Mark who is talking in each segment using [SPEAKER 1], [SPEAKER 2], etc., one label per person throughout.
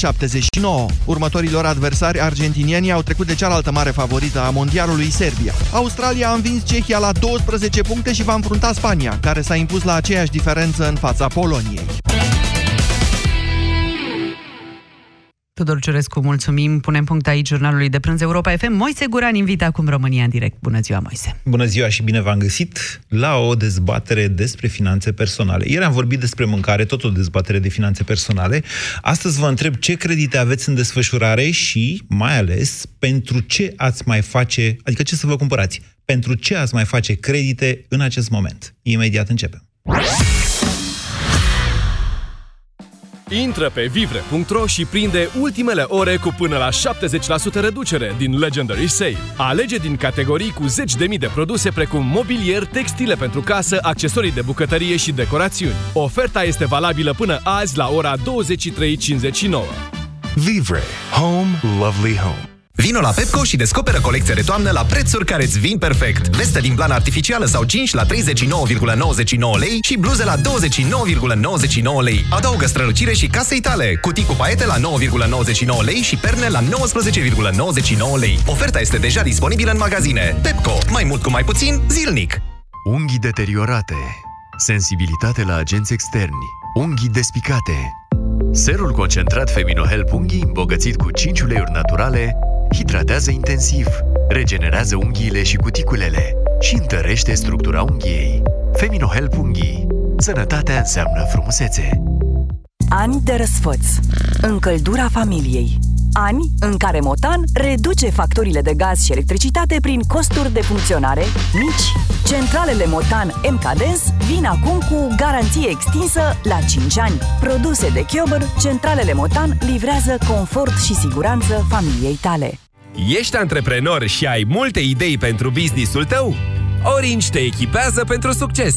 [SPEAKER 1] 79. Următorilor adversari argentinieni au trecut de cealaltă mare favorită a mondialului Serbia. Australia a învins Cehia la 12 puncte și va înfrunta Spania, care s-a impus la aceeași diferență în fața Poloniei.
[SPEAKER 2] Tudor Ciurescu, mulțumim. Punem punct aici jurnalului de prânz Europa FM. Moise Guran invită acum România în direct. Bună ziua, Moise!
[SPEAKER 3] Bună ziua și bine v-am găsit la o dezbatere despre finanțe personale. Ieri am vorbit despre mâncare, tot o dezbatere de finanțe personale. Astăzi vă întreb ce credite aveți în desfășurare și, mai ales, pentru ce ați mai face, adică ce să vă cumpărați, pentru ce ați mai face credite în acest moment. Imediat începem.
[SPEAKER 4] Intră pe vivre.ro și prinde ultimele ore cu până la 70% reducere din Legendary Sale. Alege din categorii cu zeci de mii de produse precum mobilier, textile pentru casă, accesorii de bucătărie și decorațiuni. Oferta este valabilă până azi la ora 23.59.
[SPEAKER 5] Vivre. Home. Lovely home.
[SPEAKER 6] Vino la Pepco și descoperă colecția de toamnă la prețuri care îți vin perfect. Veste din plan artificială sau 5 la 39,99 lei și bluze la 29,99 lei. Adaugă strălucire și casei tale. Cutii cu paiete la 9,99 lei și perne la 19,99 lei. Oferta este deja disponibilă în magazine. Pepco. Mai mult cu mai puțin, zilnic.
[SPEAKER 5] Unghii deteriorate. Sensibilitate la agenți externi. Unghii despicate. Serul concentrat Feminohelp Unghii, îmbogățit cu 5 uleiuri naturale, hidratează intensiv, regenerează unghiile și cuticulele și întărește structura unghiei. Feminohelp Unghii. Sănătatea înseamnă frumusețe.
[SPEAKER 7] Ani de răsfăț. Încăldura familiei. Ani în care Motan reduce facturile de gaz și electricitate prin costuri de funcționare mici. Centralele Motan MKDens vin acum cu garanție extinsă la 5 ani. Produse de Chiober, centralele Motan livrează confort și siguranță familiei tale.
[SPEAKER 8] Ești antreprenor și ai multe idei pentru businessul tău? Orange te echipează pentru succes!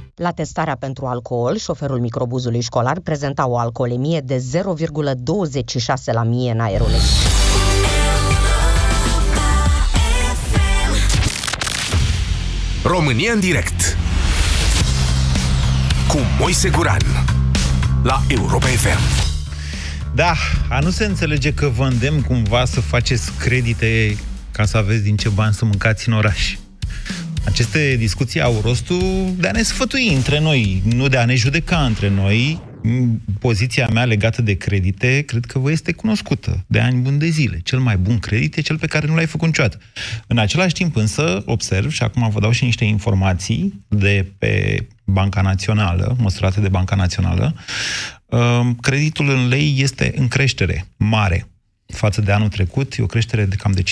[SPEAKER 9] La testarea pentru alcool, șoferul microbuzului școlar prezenta o alcoolemie de 0,26 la mie în aerul
[SPEAKER 5] România în direct cu Moise Guran la Europa FM.
[SPEAKER 3] Da, a nu se înțelege că vă îndemn cumva să faceți credite ca să aveți din ce bani să mâncați în oraș. Aceste discuții au rostul de a ne sfătui între noi, nu de a ne judeca între noi. Poziția mea legată de credite, cred că vă este cunoscută de ani buni de zile. Cel mai bun credit e cel pe care nu l-ai făcut niciodată. În același timp însă, observ, și acum vă dau și niște informații de pe Banca Națională, măsurate de Banca Națională, um, creditul în lei este în creștere mare față de anul trecut, e o creștere de cam de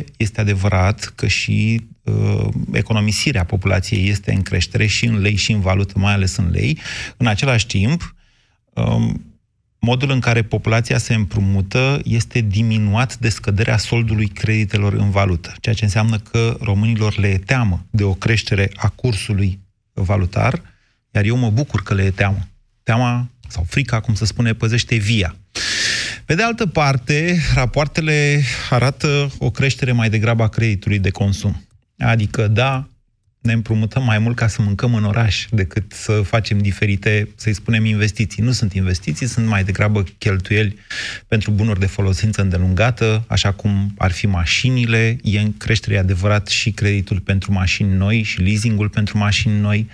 [SPEAKER 3] 15%. Este adevărat că și uh, economisirea populației este în creștere și în lei și în valută, mai ales în lei. În același timp, um, modul în care populația se împrumută este diminuat de scăderea soldului creditelor în valută, ceea ce înseamnă că românilor le e teamă de o creștere a cursului valutar, iar eu mă bucur că le e teamă. Teama sau frica, cum se spune, păzește via. Pe de altă parte, rapoartele arată o creștere mai degrabă a creditului de consum. Adică, da, ne împrumutăm mai mult ca să mâncăm în oraș decât să facem diferite, să-i spunem, investiții. Nu sunt investiții, sunt mai degrabă cheltuieli pentru bunuri de folosință îndelungată, așa cum ar fi mașinile. E în creștere adevărat și creditul pentru mașini noi și leasingul pentru mașini noi.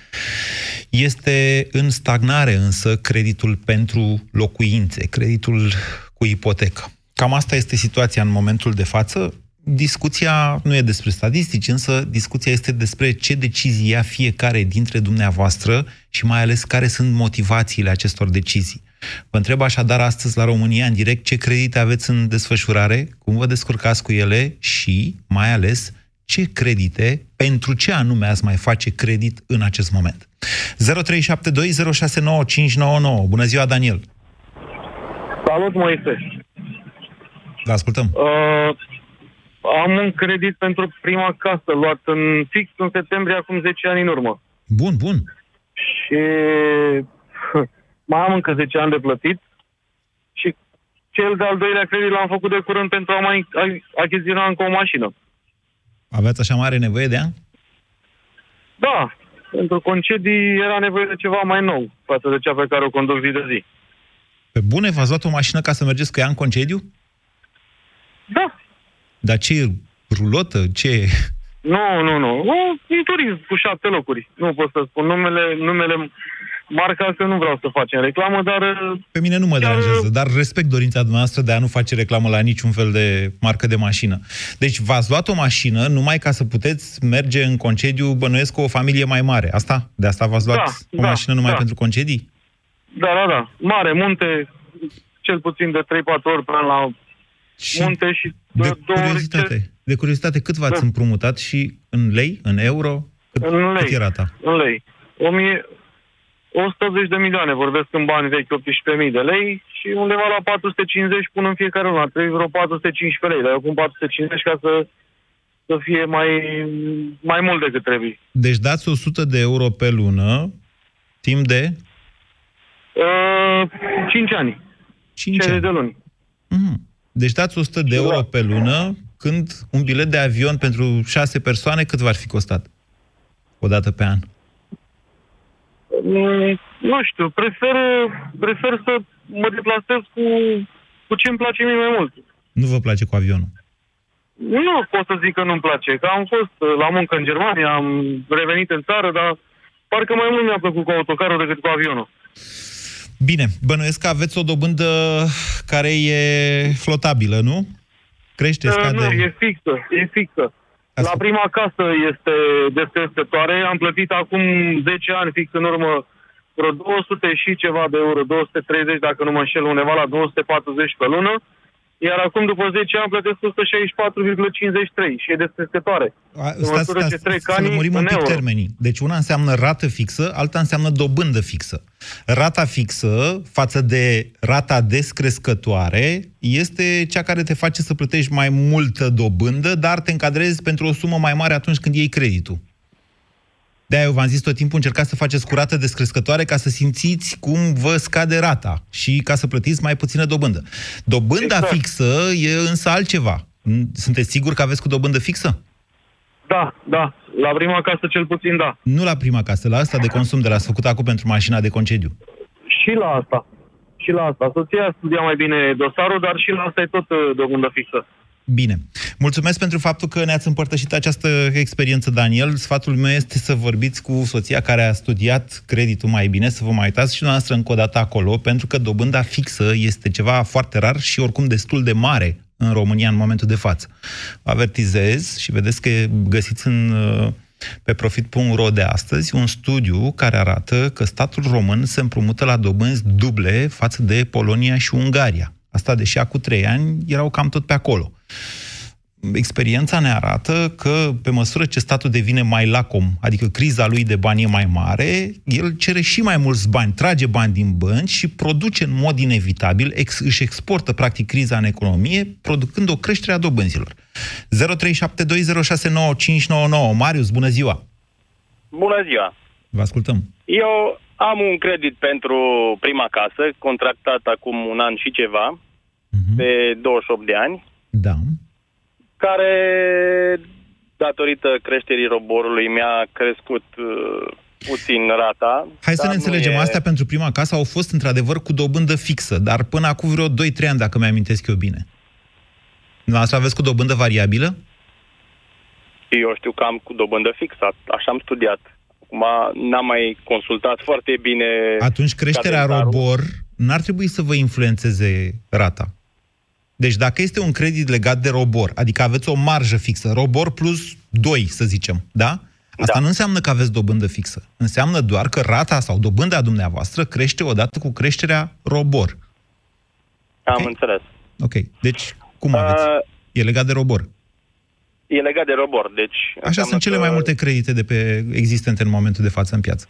[SPEAKER 3] Este în stagnare însă creditul pentru locuințe, creditul cu ipotecă. Cam asta este situația în momentul de față. Discuția nu e despre statistici, însă discuția este despre ce decizii ia fiecare dintre dumneavoastră și mai ales care sunt motivațiile acestor decizii. Vă întreb așadar astăzi la România în direct ce credite aveți în desfășurare, cum vă descurcați cu ele și, mai ales, ce credite, pentru ce anume ați mai face credit în acest moment. 0372069599. Bună ziua, Daniel!
[SPEAKER 10] Salut, Moise!
[SPEAKER 3] Da, ascultăm.
[SPEAKER 10] Uh, am un credit pentru prima casă luat în fix în septembrie acum 10 ani în urmă.
[SPEAKER 3] Bun, bun.
[SPEAKER 10] Și mai am încă 10 ani de plătit și cel de-al doilea credit l-am făcut de curând pentru a mai a- achiziționa încă o mașină.
[SPEAKER 3] Aveți așa mare nevoie de ea?
[SPEAKER 10] Da, pentru concedii era nevoie de ceva mai nou față de cea pe care o conduc zi de zi.
[SPEAKER 3] Pe bune, v-ați luat o mașină ca să mergeți cu ea în concediu?
[SPEAKER 10] Da.
[SPEAKER 3] Dar ce e? Rulotă? Ce e?
[SPEAKER 10] Nu, nu, nu. O, un turism cu șapte locuri. Nu pot să spun numele, numele marca, că nu vreau să facem reclamă, dar uh,
[SPEAKER 3] Pe mine nu mă
[SPEAKER 10] Chiar-
[SPEAKER 3] deranjează, dar respect dorința dumneavoastră de a nu face reclamă la niciun fel de marcă de mașină. Deci v-ați luat o mașină numai ca să puteți merge în concediu, bănuiesc, cu o familie mai mare. Asta? De asta v-ați luat
[SPEAKER 10] Da,
[SPEAKER 3] o
[SPEAKER 10] da,
[SPEAKER 3] mașină numai
[SPEAKER 10] da.
[SPEAKER 3] pentru concedii?
[SPEAKER 10] Da, da, da. Mare, munte, cel puțin de 3-4 ori pe an la
[SPEAKER 3] Și
[SPEAKER 10] munte și
[SPEAKER 3] de
[SPEAKER 10] de două ori
[SPEAKER 3] curiozitate, de curiozitate, cât v-ați
[SPEAKER 10] Da.
[SPEAKER 3] împrumutat și în lei, în euro? Cât,
[SPEAKER 10] În lei.
[SPEAKER 3] cât e rata?
[SPEAKER 10] în lei. 1000, 180 de milioane, vorbesc în bani vechi, 18.000 de lei și undeva la 450 pun în fiecare lună. Trebuie vreo 415 lei, dar eu pun 450 ca să, să fie mai, mai mult decât trebuie.
[SPEAKER 3] Deci dați 100 de euro pe lună, timp de
[SPEAKER 10] Uh, 5 ani,
[SPEAKER 3] 5
[SPEAKER 10] 50
[SPEAKER 3] ani.
[SPEAKER 10] de luni.
[SPEAKER 3] Mhm. Deci dați 100 de euro pe lună, când un bilet de avion pentru 6 persoane, cât v-ar fi costat? O dată pe an.
[SPEAKER 10] Mm, Nu știu, prefer, prefer să mă deplasez cu, cu ce îmi place mie mai mult.
[SPEAKER 3] Nu vă place cu avionul.
[SPEAKER 10] Nu pot să zic că nu-mi place, că am fost uh, la muncă în Germania, am revenit în țară, dar parcă mai mult mi-a plăcut cu autocarul decât cu avionul.
[SPEAKER 3] Bine, bănuiesc că aveți o dobândă care e flotabilă, nu? Crește,
[SPEAKER 10] Uh,
[SPEAKER 3] scade...
[SPEAKER 10] Nu, e fixă, e fixă.
[SPEAKER 3] Asta-
[SPEAKER 10] La prima casă este descrescătoare, am plătit acum 10 ani fix în urmă vreo 200 și ceva de euro, 230 dacă nu mă înșel, undeva la 240 pe lună, iar acum după 10 ani plătesc 164,53 și e descrescătoare.
[SPEAKER 3] A,
[SPEAKER 10] În măsură ce trec
[SPEAKER 3] să
[SPEAKER 10] anii
[SPEAKER 3] lămurim un
[SPEAKER 10] în
[SPEAKER 3] pic
[SPEAKER 10] euro.
[SPEAKER 3] termenii. Deci una înseamnă rată fixă, alta înseamnă dobândă fixă. Rata fixă față de rata descrescătoare este cea care te face să plătești mai multă dobândă, dar te încadrezi pentru o sumă mai mare atunci când iei creditul. De-aia eu v-am zis tot timpul, încercați să faceți curată descrescătoare ca să simțiți cum vă scade rata și ca să plătiți mai puțină dobândă. Dobânda
[SPEAKER 10] Exact.
[SPEAKER 3] fixă e însă altceva. Sunteți siguri că aveți cu dobândă fixă?
[SPEAKER 10] Da, da, la prima casă cel puțin da.
[SPEAKER 3] Nu la prima casă, la asta de consum de la făcut acum pentru mașina de concediu.
[SPEAKER 10] Și la asta. Și la asta. Soția studia mai bine dosarul, dar și la asta e tot uh, dobândă fixă.
[SPEAKER 3] Bine. Mulțumesc pentru faptul că ne-ați împărtășit această experiență, Daniel. Sfatul meu este să vorbiți cu soția care a studiat creditul mai bine, să vă mai uitați și noastră încă o dată acolo, pentru că dobânda fixă este ceva foarte rar și oricum destul de mare în România în momentul de față. Vă avertizez și vedeți că găsiți în, uh, pe profit.ro de astăzi un studiu care arată că statul român se împrumută la dobânzi duble față de Polonia și Ungaria. Asta deși acum trei ani erau cam tot pe acolo. Experiența ne arată că pe măsură ce statul devine mai lacom, adică criza lui de bani e mai mare, el cere și mai mulți bani, trage bani din bănci și produce în mod inevitabil, ex, își exportă practic criza în economie, producând o creștere a dobânzilor. 0372069599 Marius, bună ziua!
[SPEAKER 11] Bună ziua!
[SPEAKER 3] Vă ascultăm.
[SPEAKER 11] Eu am un credit pentru prima casă, contractat acum un an și ceva,
[SPEAKER 3] Mhm.
[SPEAKER 11] pe 28 de ani,
[SPEAKER 3] Da.
[SPEAKER 11] Care, datorită creșterii roborului, mi-a crescut uh, puțin rata.
[SPEAKER 3] Hai să
[SPEAKER 11] dar
[SPEAKER 3] ne
[SPEAKER 11] nu
[SPEAKER 3] înțelegem,
[SPEAKER 11] e-
[SPEAKER 3] astea pentru prima casă au fost într-adevăr cu dobândă fixă, dar până acum vreo 2-3 ani, dacă mi-amintesc eu bine. Dumneavoastră aveți cu dobândă variabilă?
[SPEAKER 11] Eu știu că am cu dobândă fixă, așa am studiat. Acum n-am mai consultat foarte bine...
[SPEAKER 3] Atunci creșterea
[SPEAKER 11] calendarul.
[SPEAKER 3] robor n-ar trebui să vă influențeze rata. Deci dacă este un credit legat de robor, adică aveți o marjă fixă, robor plus 2, să zicem, da? Asta
[SPEAKER 11] Da.
[SPEAKER 3] nu înseamnă că aveți dobândă fixă. Înseamnă doar că rata sau dobânda dumneavoastră crește odată cu creșterea robor.
[SPEAKER 11] Am
[SPEAKER 3] Ok.
[SPEAKER 11] înțeles.
[SPEAKER 3] Ok, deci cum aveți?
[SPEAKER 11] Uh,
[SPEAKER 3] E legat de robor.
[SPEAKER 11] e legat de robor, deci...
[SPEAKER 3] Așa
[SPEAKER 11] înseamnă
[SPEAKER 3] sunt cele
[SPEAKER 11] că-
[SPEAKER 3] mai multe credite de pe existente în momentul de față în piață.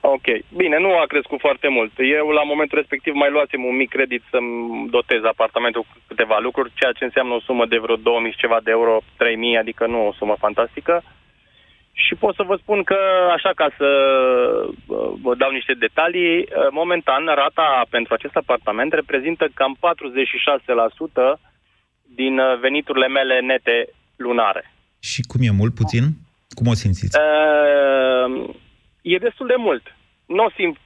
[SPEAKER 11] Ok. Bine, nu a crescut foarte mult. Eu, la momentul respectiv, mai luasem un mic credit să-mi dotez apartamentul cu câteva lucruri, ceea ce înseamnă o sumă de vreo 2000 și ceva de euro, 3000, adică nu o sumă fantastică. Și pot să vă spun că, așa ca să uh, vă dau niște detalii, uh, momentan rata pentru acest apartament reprezintă cam 46% din uh, veniturile mele nete lunare.
[SPEAKER 3] Și cum e mult, puțin? Cum o simțiți?
[SPEAKER 11] Uh, e destul de mult. Nu o simt.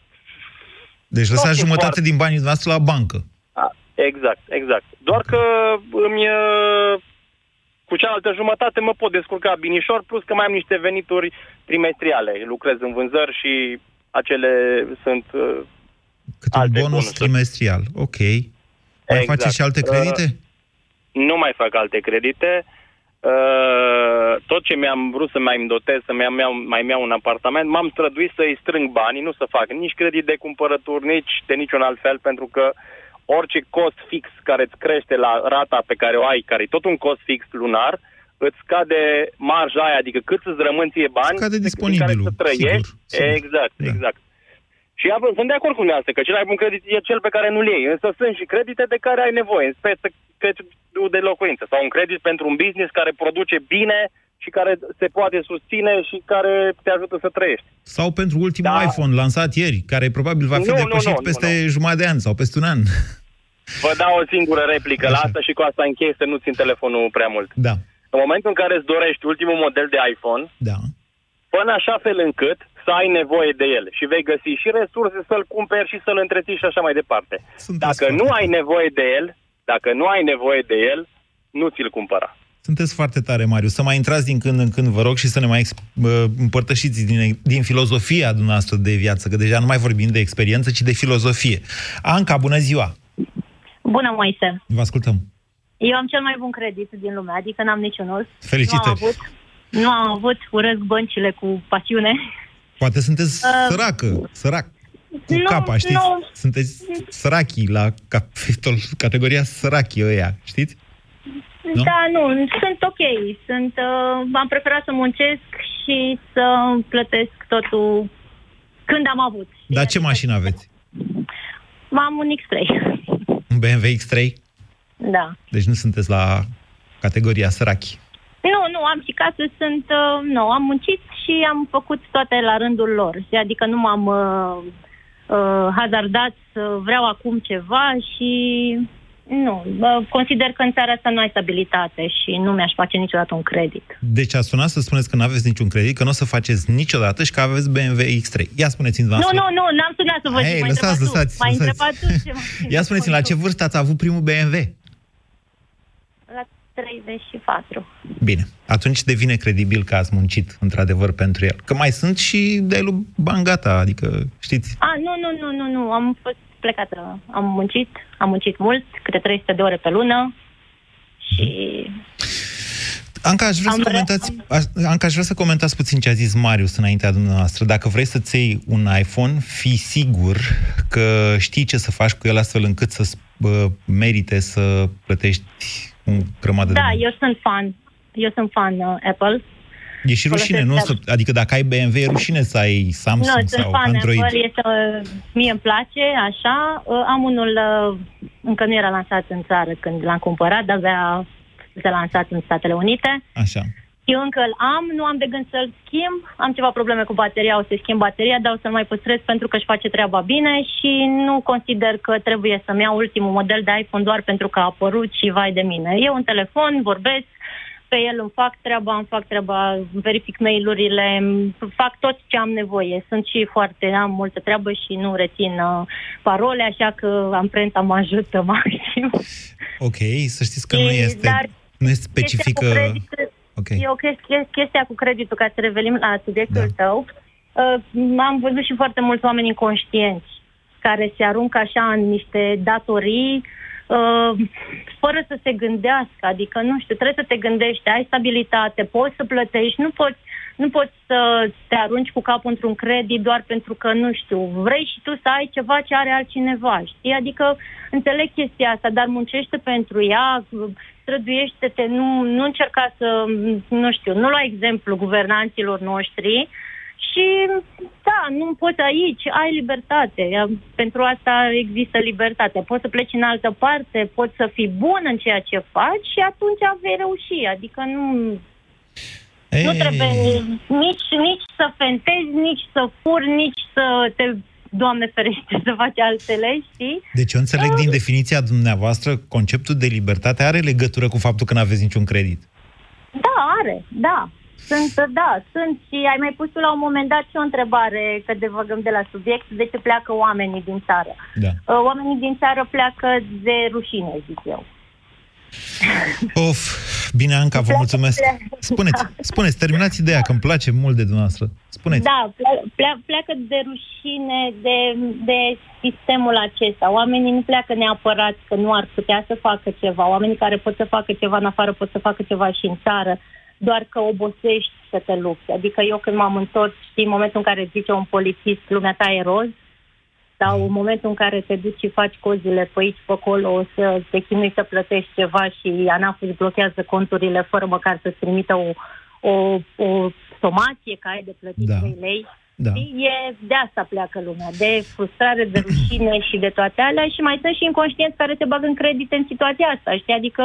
[SPEAKER 3] Deci
[SPEAKER 11] nu
[SPEAKER 3] lăsați
[SPEAKER 11] simt
[SPEAKER 3] jumătate
[SPEAKER 11] foarte-
[SPEAKER 3] din banii noastre la bancă.
[SPEAKER 11] A, exact, exact. Doar că îmi, uh, cu cealaltă jumătate mă pot descurca binișor, plus că mai am niște venituri trimestriale. Lucrez în vânzări și acele sunt... uh,
[SPEAKER 3] Câte un
[SPEAKER 11] alte
[SPEAKER 3] bonus
[SPEAKER 11] bonusuri.
[SPEAKER 3] trimestrial. Ok. Mai
[SPEAKER 11] Exact.
[SPEAKER 3] faceți și alte
[SPEAKER 11] Uh,
[SPEAKER 3] credite?
[SPEAKER 11] Nu mai fac alte credite. Uh, tot ce mi-am vrut să mai îmi dotez, să mai iau, mai iau un apartament, m-am străduit să-i strâng banii, nu să fac nici credit de cumpărături, nici de niciun alt fel, pentru că orice cost fix care îți crește la rata pe care o ai, care e tot un cost fix lunar, îți scade marja aia, adică cât îți rămân ție bani,
[SPEAKER 3] Scade
[SPEAKER 11] din care
[SPEAKER 3] disponibilul,
[SPEAKER 11] să trăiești.
[SPEAKER 3] sigur, sigur.
[SPEAKER 11] Exact,
[SPEAKER 3] Da.
[SPEAKER 11] exact. Și am, sunt de acord cu dumneavoastră că cel mai bun credit e cel pe care nu-l iei. Însă sunt și credite de care ai nevoie, în speță creditul de locuință sau un credit pentru un business care produce bine și care se poate susține și care te ajută să trăiești.
[SPEAKER 3] Sau pentru ultimul
[SPEAKER 11] Da.
[SPEAKER 3] iPhone lansat ieri, care probabil va fi
[SPEAKER 11] Nu, nu,
[SPEAKER 3] depășit
[SPEAKER 11] nu, nu,
[SPEAKER 3] peste jumătate de an sau peste un an.
[SPEAKER 11] Vă dau o singură replică la asta și cu asta închei să nu țin telefonul prea mult.
[SPEAKER 3] Da,
[SPEAKER 11] În momentul în care îți dorești ultimul model de iPhone,
[SPEAKER 3] da.
[SPEAKER 11] până așa fel încât să ai nevoie de el și vei găsi și resurse să-l cumperi și să-l întreții și așa mai departe.
[SPEAKER 3] Sunteți
[SPEAKER 11] Dacă
[SPEAKER 3] foarte
[SPEAKER 11] nu
[SPEAKER 3] tare.
[SPEAKER 11] ai nevoie de el, dacă nu ai nevoie de el, nu ți-l cumpăra.
[SPEAKER 3] Sunteți foarte tare, Mariu. Să mai intrați din când în când, vă rog, și să ne mai ex- bă, împărtășiți din, din filozofia dumneavoastră de viață, că deja nu mai vorbim de experiență, ci de filozofie. Anca, bună ziua!
[SPEAKER 12] Bună, Moise.
[SPEAKER 3] Vă ascultăm.
[SPEAKER 12] Eu am cel mai bun credit din lume, adică n-am niciunul.
[SPEAKER 3] Felicitări.
[SPEAKER 12] Nu am avut, nu am avut urăsc băncile cu pasiune.
[SPEAKER 3] Poate sunteți
[SPEAKER 12] Uh,
[SPEAKER 3] săracă, sărac, cu
[SPEAKER 12] nu,
[SPEAKER 3] capa, știți?
[SPEAKER 12] nu.
[SPEAKER 3] Sunteți sărachii la capitol, categoria sărachii ăia, știți? Nu?
[SPEAKER 12] Da, nu, sunt ok. Sunt, uh, am preferat să muncesc și să plătesc totul când am avut.
[SPEAKER 3] Dar ce mașină aveți?
[SPEAKER 12] Am un X3.
[SPEAKER 3] Un BMW X3?
[SPEAKER 12] Da.
[SPEAKER 3] Deci nu sunteți la categoria sărachii.
[SPEAKER 12] Nu, nu, am și casă, sunt, uh, nu, am muncit și am făcut toate la rândul lor. Adică nu m-am uh, uh, hazardat să vreau acum ceva și nu, uh, consider că în țara asta nu ai stabilitate și nu mi-aș face niciodată un credit.
[SPEAKER 3] Deci a sunat să spuneți că nu aveți niciun credit, că nu o să faceți niciodată și că aveți BMW X3. Ia spuneți-mi
[SPEAKER 12] Nu,
[SPEAKER 3] dumneavoastră.
[SPEAKER 12] nu, nu, n-am sunat să vă
[SPEAKER 3] Ei,
[SPEAKER 12] zic, m-ai
[SPEAKER 3] lăsați,
[SPEAKER 12] întrebat
[SPEAKER 3] lăsați,
[SPEAKER 12] tu. M-ai
[SPEAKER 3] lăsați.
[SPEAKER 12] întrebat tu ce m-ai
[SPEAKER 3] Ia spuneți-mi, la ce vârstă ați avut primul BMW?
[SPEAKER 12] La 34.
[SPEAKER 3] Bine, atunci devine credibil că ați muncit într-adevăr pentru el. Că mai sunt și de-ai lui Bangata, adică, știți,
[SPEAKER 12] A, nu, nu, nu, nu, nu, am fost plecată, am muncit, am muncit mult, câte 300 de ore pe lună și
[SPEAKER 3] Anca, aș vrea,
[SPEAKER 12] Am
[SPEAKER 3] să
[SPEAKER 12] vrea-
[SPEAKER 3] comentați, aș- Anca, aș vrea să comentați puțin ce a zis Marius înaintea dumneavoastră. Dacă vrei să-ți iei un iPhone, fii sigur că știi ce să faci cu el astfel încât să merite să plătești un grămadă de
[SPEAKER 12] da,
[SPEAKER 3] bani.
[SPEAKER 12] eu sunt fan, eu sunt fan uh, Apple.
[SPEAKER 3] E și rușine, nu?
[SPEAKER 12] folosesc
[SPEAKER 3] Să, adică dacă ai BMW, e rușine să ai Samsung
[SPEAKER 12] nu, sunt
[SPEAKER 3] sau
[SPEAKER 12] fan
[SPEAKER 3] Android.
[SPEAKER 12] Apple, este, uh, mie îmi place, așa. Uh, Am unul, uh, încă nu era lansat în țară când l-am cumpărat, dar avea s-a lansat în Statele Unite.
[SPEAKER 3] Așa.
[SPEAKER 12] Eu încă îl am, nu am de gând să-l schimb, am ceva probleme cu bateria, o să schimb bateria, dar o să-l mai păstrez pentru că își face treaba bine și nu consider că trebuie să-mi iau ultimul model de iPhone doar pentru că a apărut și vai de mine. E un telefon, vorbesc, pe el îmi fac treaba, îmi fac treaba, verific mail-urile, fac tot ce am nevoie. Sunt și foarte, am multă treabă și nu rețin uh, parole, așa că amprenta mă ajută maxim.
[SPEAKER 3] Ok, să știți că nu
[SPEAKER 12] E,
[SPEAKER 3] este,
[SPEAKER 12] dar
[SPEAKER 3] nu este specifică...
[SPEAKER 12] Chestia cu credit,
[SPEAKER 3] Ok.
[SPEAKER 12] E o chestie, chestia cu creditul, ca să revenim la subiectul da. tău. Uh, am văzut și foarte mulți oameni inconștienți care se aruncă așa în niște datorii uh, fără să se gândească. Adică, nu știu, trebuie să te gândești, ai stabilitate, poți să plătești, nu poți, nu poți să te arunci cu capul într-un credit doar pentru că, nu știu, vrei și tu să ai ceva ce are altcineva, știi? Adică înțeleg chestia asta, dar muncește pentru ea, străduiește-te, nu, nu încerca să, nu știu, nu lua exemplu guvernanților noștri Și da, nu poți aici, ai libertate. Pentru asta există libertate. Poți să pleci în altă parte, poți să fii bun în ceea ce faci și atunci vei reuși. Adică nu,
[SPEAKER 3] Ei.
[SPEAKER 12] nu trebuie nici, nici să fentezi, nici să furi, nici să te Doamne ferește, să faci altele, știi?
[SPEAKER 3] Deci eu înțeleg din definiția dumneavoastră, conceptul de libertate are legătură cu faptul că nu aveți niciun credit.
[SPEAKER 12] Da, are, da. Sunt, da, sunt și ai mai pus tu la un moment dat și o întrebare, că devăgăm de la subiect, de ce pleacă oamenii din țară.
[SPEAKER 3] Da.
[SPEAKER 12] Uh, Oamenii din țară pleacă de rușine, zic eu.
[SPEAKER 3] Of, bine, Anca, vă mulțumesc. Spuneți, spuneți, terminați ideea, că îmi place mult de dumneavoastră. Spuneți.
[SPEAKER 12] Da, ple- ple- pleacă de rușine de, de sistemul acesta. Oamenii nu pleacă neapărat că nu ar putea să facă ceva. Oamenii care pot să facă ceva în afară pot să facă ceva și în țară, doar că obosești să te lupți. Adică eu când m-am întors, știi, în momentul în care zice un polițist, lumea ta e roz, sau în momentul în care te duci și faci cozile pe aici, pe acolo, o să te chinui să plătești ceva și ANAF îți blochează conturile fără măcar să-ți trimită o, o, o somație că ai de plătit
[SPEAKER 3] Da.
[SPEAKER 12] 3 lei.
[SPEAKER 3] Da.
[SPEAKER 12] Știi? E, de asta pleacă lumea, de frustrare, de rușine și de toate alea și mai sunt și inconștienți care se bagă în credite în situația asta, știi? Adică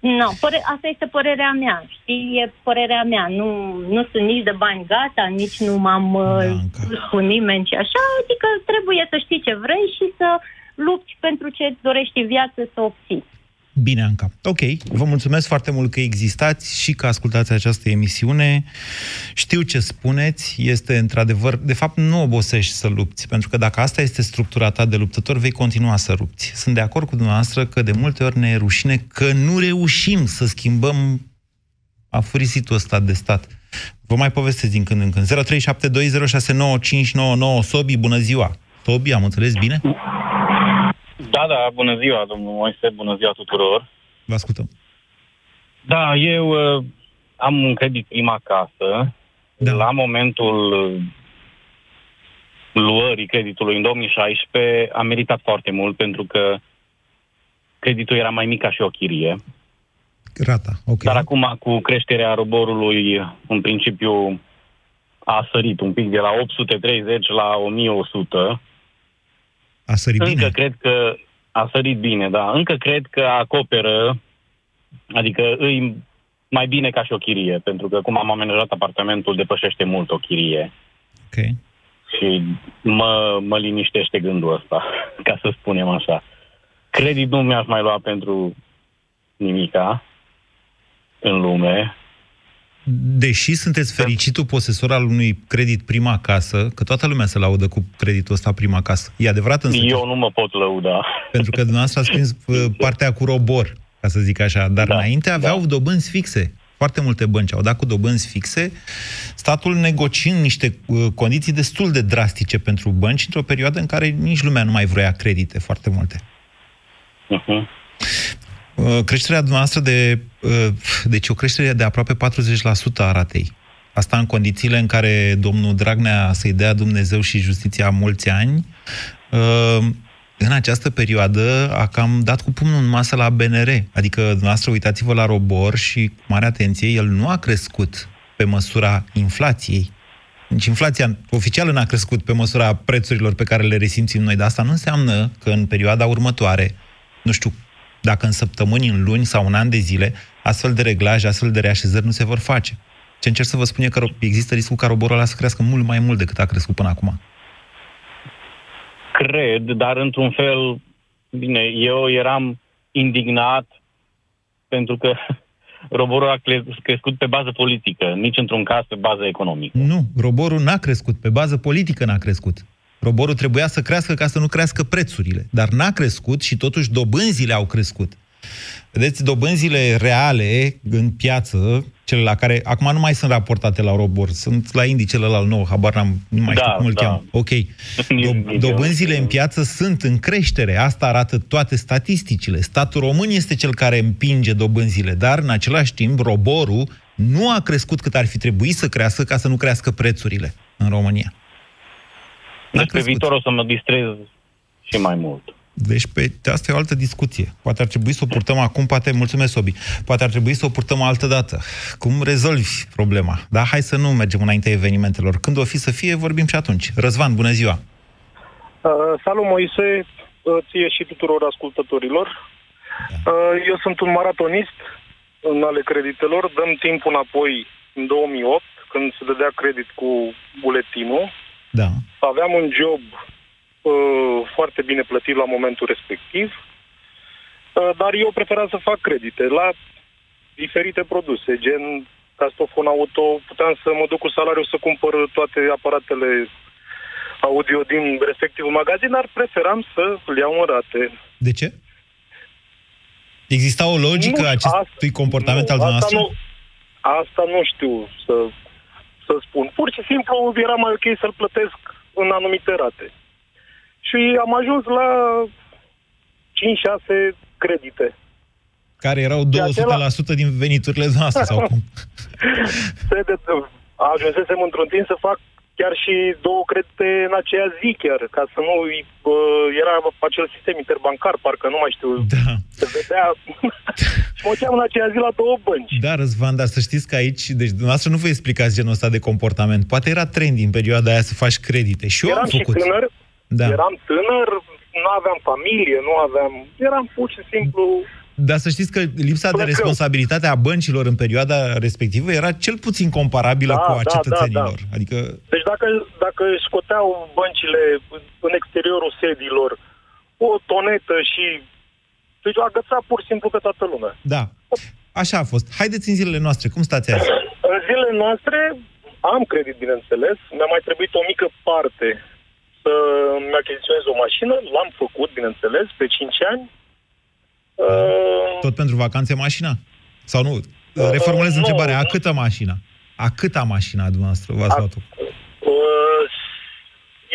[SPEAKER 12] nu, păre- asta este părerea mea, știi? E părerea mea. Nu, nu sunt nici de bani gata, nici nu m-am uh, dus cu nimeni și așa, adică trebuie să știi ce vrei și să lupți pentru ce îți dorești în viață să obții.
[SPEAKER 3] Bine, Anca. Ok, vă mulțumesc foarte mult că existați și că ascultați această emisiune. Știu ce spuneți, este într-adevăr, de fapt nu obosești să lupți, pentru că dacă asta este structura ta de luptător, vei continua să lupți. Sunt de acord cu dumneavoastră că de multe ori ne e rușine că nu reușim să schimbăm afurisitul ăsta de stat. Vă mai povestesc din când în când. 0372069599 Sobi, bună ziua! Tobi, am înțeles bine?
[SPEAKER 13] Da, da, bună ziua, domnul Moise, bună ziua tuturor.
[SPEAKER 3] Vă ascultăm.
[SPEAKER 13] Da, eu uh, am un credit prima casă. Da. La momentul uh, luării creditului în 2016 am meritat foarte mult pentru că creditul era mai mic ca și o chirie.
[SPEAKER 3] Rata, ok.
[SPEAKER 13] Dar acum, cu creșterea roborului, în principiu a sărit un pic de la 830 la 1100.
[SPEAKER 3] A sărit
[SPEAKER 13] Încă
[SPEAKER 3] bine.
[SPEAKER 13] cred că a sărit bine, da. Încă cred că acoperă, adică îi mai bine ca și o chirie, pentru că cum am amenajat apartamentul depășește mult o chirie.
[SPEAKER 3] Ok.
[SPEAKER 13] Și mă, mă liniștește gândul ăsta, ca să spunem așa. Credit nu mi-aș mai lua pentru nimica în lume.
[SPEAKER 3] Deși sunteți fericitul posesor al unui credit prima casă, că toată lumea se laudă cu creditul ăsta prima casă. E adevărat însă?
[SPEAKER 13] Eu nu mă pot lăuda.
[SPEAKER 3] Pentru că dumneavoastră ați prins uh, partea cu robor, ca să zic așa. Dar da, înainte aveau da. dobânzi fixe. Foarte multe bănci au dat cu dobânzi fixe, statul negociind niște uh, condiții destul de drastice pentru bănci într-o perioadă în care nici lumea nu mai vrea credite foarte multe.
[SPEAKER 13] Uh-huh.
[SPEAKER 3] Uh, creșterea noastră de... uh, Deci o creștere de aproape 40% a ratei. Asta în condițiile în care domnul Dragnea să-i dea Dumnezeu și justiția mulți ani, uh, în această perioadă a cam dat cu pumnul în masă la BNR. Adică, dumneavoastră, uitați-vă la robor și, cu mare atenție, el nu a crescut pe măsura inflației. Deci inflația oficială n-a crescut pe măsura prețurilor pe care le resimțim noi, dar asta nu înseamnă că în perioada următoare, nu știu, dacă în săptămâni, în luni sau în an de zile, astfel de reglaje, astfel de reașezări nu se vor face. Ce încerc să vă spun e că există riscul ca roborul ăla să crească mult mai mult decât a crescut până acum.
[SPEAKER 13] Cred, dar într-un fel, bine, eu eram indignat pentru că roborul a cre- crescut pe bază politică, nici într-un caz pe bază economică.
[SPEAKER 3] Nu, roborul n-a crescut, pe bază politică n-a crescut. Roborul trebuia să crească ca să nu crească prețurile, dar n-a crescut și totuși dobânzile au crescut. Vedeți, dobânzile reale în piață, cele la care acum nu mai sunt raportate la robor, sunt la indicele la nou, habar n-am, nu mai
[SPEAKER 13] Da,
[SPEAKER 3] știu cum îl
[SPEAKER 13] da.
[SPEAKER 3] cheamă. Ok. Do- dobânzile în piață sunt în creștere, asta arată toate statisticile. Statul român este cel care împinge dobânzile, dar în același timp roborul nu a crescut cât ar fi trebuit să crească ca să nu crească prețurile în România.
[SPEAKER 13] Deci pe viitor o să mă distrez și mai mult.
[SPEAKER 3] Deci pe asta e o altă discuție. Poate ar trebui să o purtăm acum, poate, mulțumesc, Sobi, poate ar trebui să o purtăm o altă dată. Cum rezolvi problema? Dar hai să nu mergem înaintea evenimentelor. Când o fi să fie, vorbim și atunci. Răzvan, bună ziua!
[SPEAKER 14] Uh, salut, Moise, uh, ție și tuturor ascultătorilor.
[SPEAKER 3] Da.
[SPEAKER 14] Uh, eu sunt un maratonist în ale creditelor. Dăm timpul înapoi în 2008, când se dădea credit cu buletinul.
[SPEAKER 3] Da.
[SPEAKER 14] Aveam un job uh, foarte bine plătit la momentul respectiv, uh, dar eu preferam să fac credite la diferite produse, gen castofon auto, puteam să mă duc cu salariul să cumpăr toate aparatele audio din respectivul magazin, dar preferam să le iau în rate.
[SPEAKER 3] De ce? Exista o logică
[SPEAKER 14] Nu,
[SPEAKER 3] acestui comportament
[SPEAKER 14] nu,
[SPEAKER 3] al
[SPEAKER 14] asta
[SPEAKER 3] dumneavoastră?
[SPEAKER 14] nu, asta nu știu să, să spun. Pur și simplu era mai ok să-l plătesc în anumite rate. Și am ajuns la 5-6 credite.
[SPEAKER 3] Care erau 200%
[SPEAKER 14] De acela-
[SPEAKER 3] din veniturile noastre, sau cum?
[SPEAKER 14] Se de, ajunsesem într-un timp să fac chiar și două credite în aceea zi chiar, ca să nu... Uh, era acel sistem interbancar, parcă nu mai știu.
[SPEAKER 3] Da.
[SPEAKER 14] Se vedea... și mă cheam în aceea zi la două bănci.
[SPEAKER 3] Da, Răzvan, dar să știți că aici, deci dumneavoastră nu vă explicați genul ăsta de comportament. Poate era trend în perioada aia să faci credite. Și eu
[SPEAKER 14] eram
[SPEAKER 3] am făcut.
[SPEAKER 14] și tânăr,
[SPEAKER 3] Da.
[SPEAKER 14] eram tânăr, nu aveam familie, nu aveam... Eram pur și simplu...
[SPEAKER 3] Dar să știți că lipsa de
[SPEAKER 14] Plăcău.
[SPEAKER 3] responsabilitate a băncilor în perioada respectivă era cel puțin comparabilă
[SPEAKER 14] Da,
[SPEAKER 3] cu a
[SPEAKER 14] da,
[SPEAKER 3] cetățenilor.
[SPEAKER 14] da, da.
[SPEAKER 3] Adică,
[SPEAKER 14] Deci dacă, dacă scoteau băncile în exteriorul sediilor o tonetă și... Deci o agăța pur și simplu pe toată lumea.
[SPEAKER 3] da, așa a fost. Haideți în zilele noastre, cum stați azi?
[SPEAKER 14] În zilele noastre am credit, bineînțeles. Mi-a mai trebuit o mică parte să mi achiziționez o mașină. L-am făcut, bineînțeles, pe 5 ani. Uh,
[SPEAKER 3] Tot pentru vacanțe mașina? Sau nu? Reformulez
[SPEAKER 14] nu,
[SPEAKER 3] întrebarea. A
[SPEAKER 14] nu.
[SPEAKER 3] câtă mașina? A câta mașina dumneavoastră v-ați luat-o?
[SPEAKER 14] uh,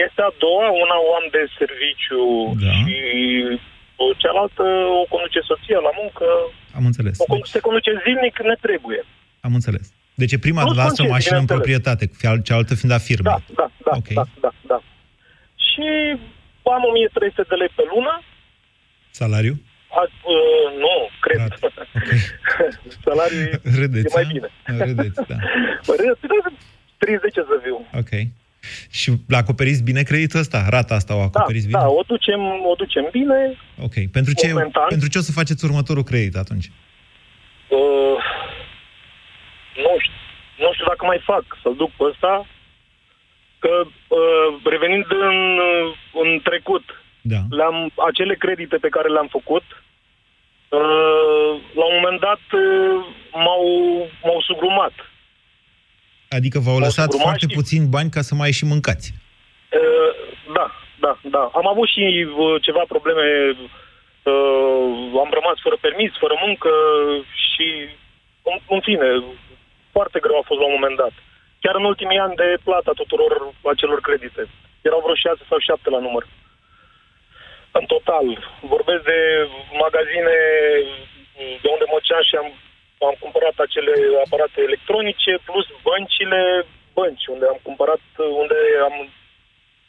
[SPEAKER 14] este a doua, una o am de serviciu
[SPEAKER 3] Da.
[SPEAKER 14] și uh, cealaltă o conduce soția la muncă.
[SPEAKER 3] Am înțeles.
[SPEAKER 14] O conduce, se conduce zilnic, ne trebuie.
[SPEAKER 3] Am înțeles. Deci e prima
[SPEAKER 14] Nu
[SPEAKER 3] dumneavoastră
[SPEAKER 14] concediu,
[SPEAKER 3] mașină în
[SPEAKER 14] bineînțeles.
[SPEAKER 3] proprietate, fia- cealaltă fiind a firmei.
[SPEAKER 14] Da, da, da,
[SPEAKER 3] Ok.
[SPEAKER 14] da, da, da. Și am 1300 de lei pe lună.
[SPEAKER 3] Salariu?
[SPEAKER 14] A, uh, nu, cred. Salariul e-
[SPEAKER 3] Râdeți,
[SPEAKER 14] e mai
[SPEAKER 3] a?
[SPEAKER 14] bine.
[SPEAKER 3] Râdeți, da.
[SPEAKER 14] Râdeți, 30 să viu.
[SPEAKER 3] Ok. Și l-acoperiți bine creditul ăsta? Rata asta o
[SPEAKER 14] Da,
[SPEAKER 3] acoperiți
[SPEAKER 14] da,
[SPEAKER 3] bine?
[SPEAKER 14] o ducem, o ducem bine.
[SPEAKER 3] Ok. Pentru ce,
[SPEAKER 14] Momentan.
[SPEAKER 3] pentru ce o să faceți următorul credit atunci?
[SPEAKER 14] Uh, nu știu, nu știu dacă mai fac să-l duc pe ăsta, că uh, revenind în, uh, în trecut,
[SPEAKER 3] Da.
[SPEAKER 14] le-am, acele credite pe care le-am făcut, uh, la un moment dat uh, m-au, m-au sugrumat.
[SPEAKER 3] Adică v-au
[SPEAKER 14] O
[SPEAKER 3] lăsat
[SPEAKER 14] să urma
[SPEAKER 3] foarte
[SPEAKER 14] și-
[SPEAKER 3] puțini bani ca să mai și mâncați.
[SPEAKER 14] Uh, da, da, da. Am avut și uh, ceva probleme. Uh, am rămas fără permis, fără muncă și, în, în fine, foarte greu a fost la un moment dat. Chiar în ultimii ani de plata tuturor acelor credite. Erau vreo șase sau șapte la număr. În total. Vorbesc de magazine de unde măceam și am, am cumpărat acele aparate electronice, plus băncile, bănci, unde am cumpărat, unde am,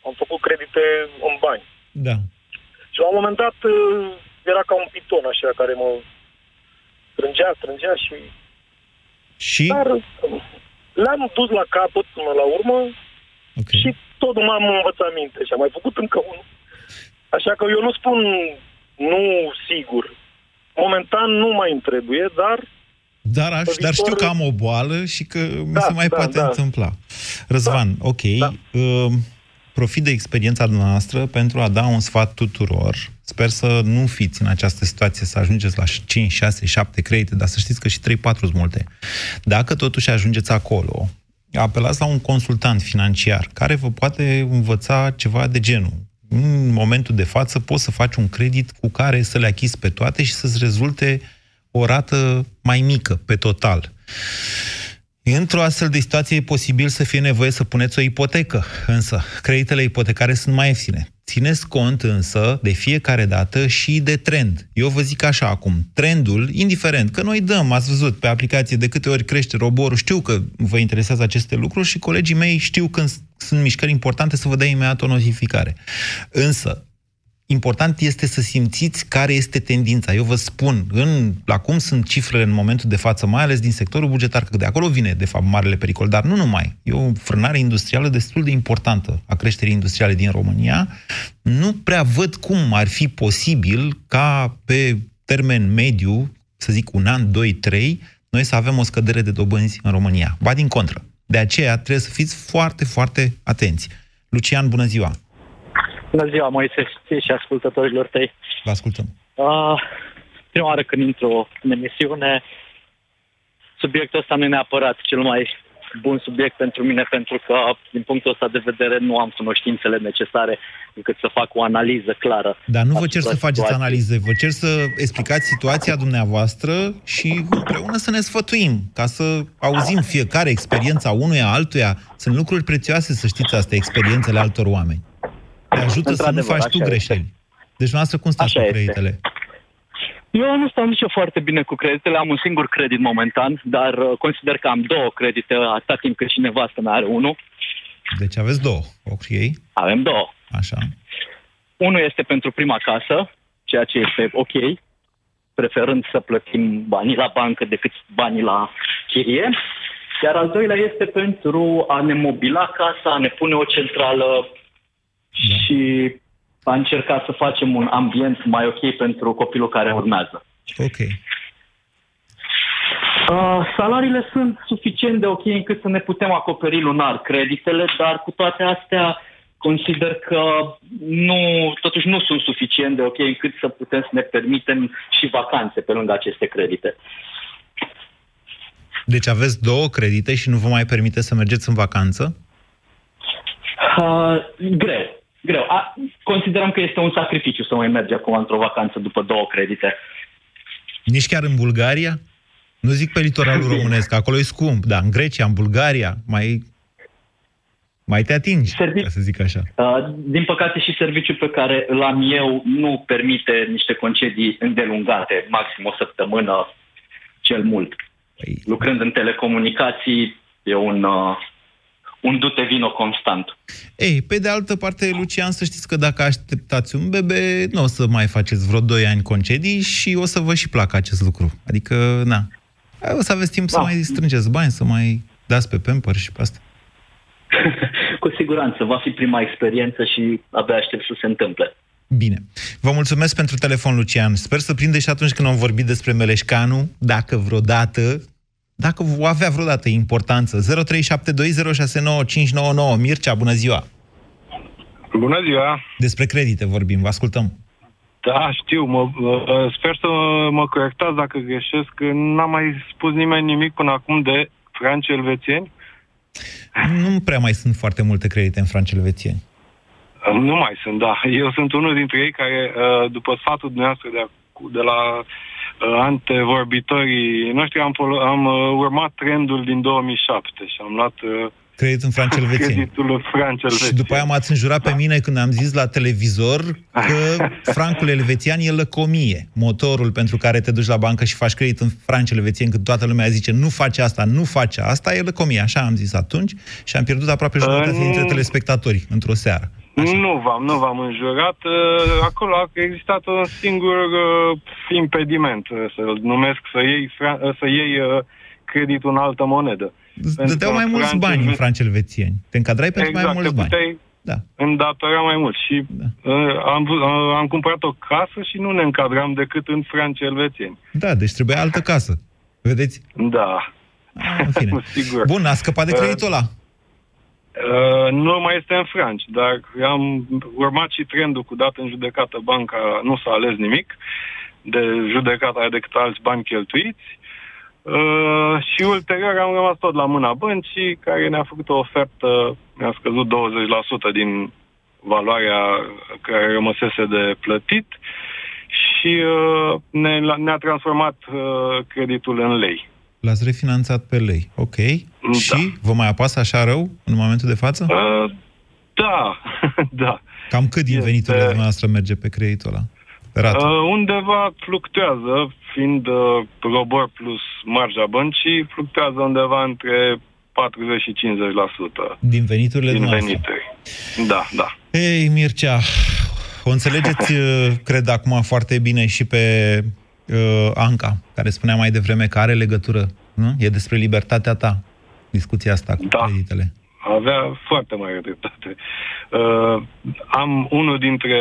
[SPEAKER 14] am făcut credite în bani.
[SPEAKER 3] Da.
[SPEAKER 14] Și la un moment dat uh, era ca un piton așa care mă strângea, strângea și...
[SPEAKER 3] Și?
[SPEAKER 14] Dar uh, le-am dus la capăt până la urmă
[SPEAKER 3] okay.
[SPEAKER 14] și tot nu m-am învățat minte și am mai făcut încă unul. Așa că eu nu spun nu sigur. Momentan nu mai îmi trebuie, dar
[SPEAKER 3] Dar, aș,
[SPEAKER 14] Pe
[SPEAKER 3] dar știu
[SPEAKER 14] viitor-
[SPEAKER 3] că am o boală și că mi
[SPEAKER 14] Da,
[SPEAKER 3] se mai
[SPEAKER 14] da,
[SPEAKER 3] poate
[SPEAKER 14] da.
[SPEAKER 3] întâmpla. Răzvan, ok. Uh, profit de experiența noastră pentru a da un sfat tuturor. Sper să nu fiți în această situație, să ajungeți la 5, 6, 7 credite, dar să știți că și 3-4 sunt multe. Dacă totuși ajungeți acolo, apelați la un consultant financiar care vă poate învăța ceva de genul. În momentul de față poți să faci un credit cu care să le achizi pe toate și să-ți rezulte o rată mai mică pe total. Într-o astfel de situație e posibil să fie nevoie să puneți o ipotecă, însă creditele ipotecare sunt mai ieftine. Țineți cont însă de fiecare dată și de trend. Eu vă zic așa acum, trendul, indiferent că noi dăm, ați văzut pe aplicație de câte ori crește roborul, știu că vă interesează aceste lucruri și colegii mei știu când sunt mișcări importante să vă dea imediat o notificare. Însă, Important este să simțiți care este tendința. Eu vă spun, în, la cum sunt cifrele în momentul de față, mai ales din sectorul bugetar, că de acolo vine, de fapt, marele pericol, dar nu numai. E o frânare industrială destul de importantă a creșterii industriale din România. Nu prea văd cum ar fi posibil ca pe termen mediu, să zic un an, doi, trei, noi să avem o scădere de dobânzi în România. Ba din contră. De aceea trebuie să fiți foarte, foarte atenți. Lucian, bună ziua!
[SPEAKER 15] Bună ziua, Moise, ție și ascultătorilor tăi.
[SPEAKER 3] Vă ascultăm.
[SPEAKER 15] Uh, prima oară când intru în emisiune, subiectul ăsta nu e neapărat cel mai bun subiect pentru mine, pentru că, din punctul ăsta de vedere, nu am cunoștințele necesare încât să fac o analiză clară.
[SPEAKER 3] Dar nu vă cer să faceți
[SPEAKER 15] situației.
[SPEAKER 3] analize, vă cer să explicați situația dumneavoastră și împreună să ne sfătuim, ca să auzim fiecare experiența unuia altuia. Sunt lucruri prețioase, să știți asta, experiențele altor oameni. Te ajută să nu
[SPEAKER 15] Într-adevăr,
[SPEAKER 3] faci tu
[SPEAKER 15] așa
[SPEAKER 3] greșeli. Deci, noastră, cum stați
[SPEAKER 15] Așa
[SPEAKER 3] cu
[SPEAKER 15] este.
[SPEAKER 3] creditele?
[SPEAKER 15] Eu nu stau nici eu foarte bine cu creditele, am un singur credit momentan, dar uh, consider că am două credite atâta timp cât și nevastă mea are unul.
[SPEAKER 3] Deci aveți două, ok?
[SPEAKER 15] Avem două.
[SPEAKER 3] Așa.
[SPEAKER 15] Unul este pentru prima casă, ceea ce este ok, preferând să plătim banii la bancă decât banii la chirie. Iar al doilea este pentru a ne mobila casa, a ne pune o centrală și a încerca să facem un ambient mai ok pentru copilul care urmează.
[SPEAKER 3] Ok.
[SPEAKER 15] Uh, salariile sunt suficient de ok încât să ne putem acoperi lunar creditele, dar cu toate astea consider că nu, totuși nu sunt suficient de ok încât să putem să ne permitem și vacanțe pe lângă aceste credite.
[SPEAKER 3] Deci aveți două credite și nu vă mai permite să mergeți în vacanță?
[SPEAKER 15] Uh, greu, greu. A, considerăm că este un sacrificiu să mai merge acum într-o vacanță după două credite.
[SPEAKER 3] Nici chiar în Bulgaria? Nu zic pe litoralul românesc, acolo e scump, dar în Grecia, în Bulgaria, mai, mai te atingi,
[SPEAKER 15] Servi-
[SPEAKER 3] ca să zic așa.
[SPEAKER 15] Uh, din păcate și serviciul pe care îl am eu nu permite niște concedii îndelungate, maxim o săptămână cel mult.
[SPEAKER 3] Păi...
[SPEAKER 15] Lucrând în telecomunicații e un, uh, un dute vino constant.
[SPEAKER 3] Ei, pe de altă parte, Lucian, să știți că dacă așteptați un bebe, nu o să mai faceți vreo 2 ani concedii și o să vă și placă acest lucru. Adică, na, o să aveți timp da. să mai strângeți bani, să mai dați pe pamper și pe asta.
[SPEAKER 15] Cu siguranță, va fi prima experiență și abia aștept să se întâmple.
[SPEAKER 3] Bine. Vă mulțumesc pentru telefon, Lucian. Sper să prinde și atunci când am vorbit despre Meleșcanu, dacă vreodată, dacă va avea vreodată importanță. 0372069599. Mircea, bună ziua!
[SPEAKER 16] Bună ziua!
[SPEAKER 3] Despre credite vorbim, vă ascultăm.
[SPEAKER 16] Da, știu. Mă, mă, sper să mă corectați dacă greșesc. că N-am mai spus nimeni nimic până acum de franci elvețieni.
[SPEAKER 3] Nu prea mai sunt foarte multe credite în franci elvețieni.
[SPEAKER 16] Nu mai sunt, da. Eu sunt unul dintre ei care, uh, după sfatul dumneavoastră de, acu- de la uh, antevorbitorii noștri, am, folo- am uh, urmat trendul din 2007 și am luat uh,
[SPEAKER 3] Credit în franci elvețieni.
[SPEAKER 16] creditul franci
[SPEAKER 3] Și
[SPEAKER 16] elvețieni.
[SPEAKER 3] după aia m-ați înjurat pe mine când am zis la televizor că francul elvețian e lăcomie. Motorul pentru care te duci la bancă și faci credit în franci elvețieni, când toată lumea zice nu face asta, nu face asta, e lăcomie. Așa am zis atunci și am pierdut aproape jumătate
[SPEAKER 16] nu.
[SPEAKER 3] dintre telespectatori într-o seară.
[SPEAKER 16] Nu v-am, nu v-am înjurat. Uh, Acolo a existat un singur uh, impediment, uh, să-l numesc, să iei, fra- uh, să iei uh, creditul în altă monedă.
[SPEAKER 3] Îți
[SPEAKER 16] Pentru
[SPEAKER 3] dădeau
[SPEAKER 16] că
[SPEAKER 3] mai mulți
[SPEAKER 16] franci
[SPEAKER 3] bani în
[SPEAKER 16] elve-
[SPEAKER 3] franci elvețieni. Te încadrai pentru
[SPEAKER 16] exact,
[SPEAKER 3] mai mulți
[SPEAKER 16] te
[SPEAKER 3] bani.
[SPEAKER 16] puteai
[SPEAKER 3] Da.
[SPEAKER 16] îndatora mai mult. Și da. uh, am, vu- uh, am cumpărat o casă și nu ne încadram decât în franci elvețieni.
[SPEAKER 3] Da, deci trebuia altă casă. Vedeți?
[SPEAKER 16] Da.
[SPEAKER 3] În fine.
[SPEAKER 16] Sigur.
[SPEAKER 3] Bun, a scăpat de
[SPEAKER 16] Uh,
[SPEAKER 3] creditul ăla.
[SPEAKER 16] Uh, nu mai este în franci, dar am urmat și trendul cu dată în judecată banca, nu s-a ales nimic de judecata decât alți bani cheltuiți. Uh, și ulterior am rămas tot la mâna băncii, care ne-a făcut o ofertă, mi-a scăzut 20% din valoarea care rămăsese de plătit și uh, ne, ne-a transformat uh, creditul în lei.
[SPEAKER 3] L-ați refinanțat pe lei. Ok.
[SPEAKER 16] Da.
[SPEAKER 3] Și vă mai apasă așa rău în momentul de față?
[SPEAKER 16] Uh, da, da.
[SPEAKER 3] Cam cât din
[SPEAKER 16] Este-
[SPEAKER 3] veniturile dumneavoastră merge pe creditul ăla? Pe rată?
[SPEAKER 16] Uh, undeva fluctuează, fiind uh, robor plus marja băncii, fluctuează undeva între 40 și 50%
[SPEAKER 3] din veniturile
[SPEAKER 16] din
[SPEAKER 3] dumneavoastră.
[SPEAKER 16] venituri. Da, da.
[SPEAKER 3] Ei, Mircea, o înțelegeți, uh, cred, acum foarte bine și pe uh, Anca, care spunea mai devreme că are legătură, nu? E despre libertatea ta, discuția asta cu
[SPEAKER 16] Da.
[SPEAKER 3] creditele.
[SPEAKER 16] Avea foarte mare dreptate. Uh, am unul dintre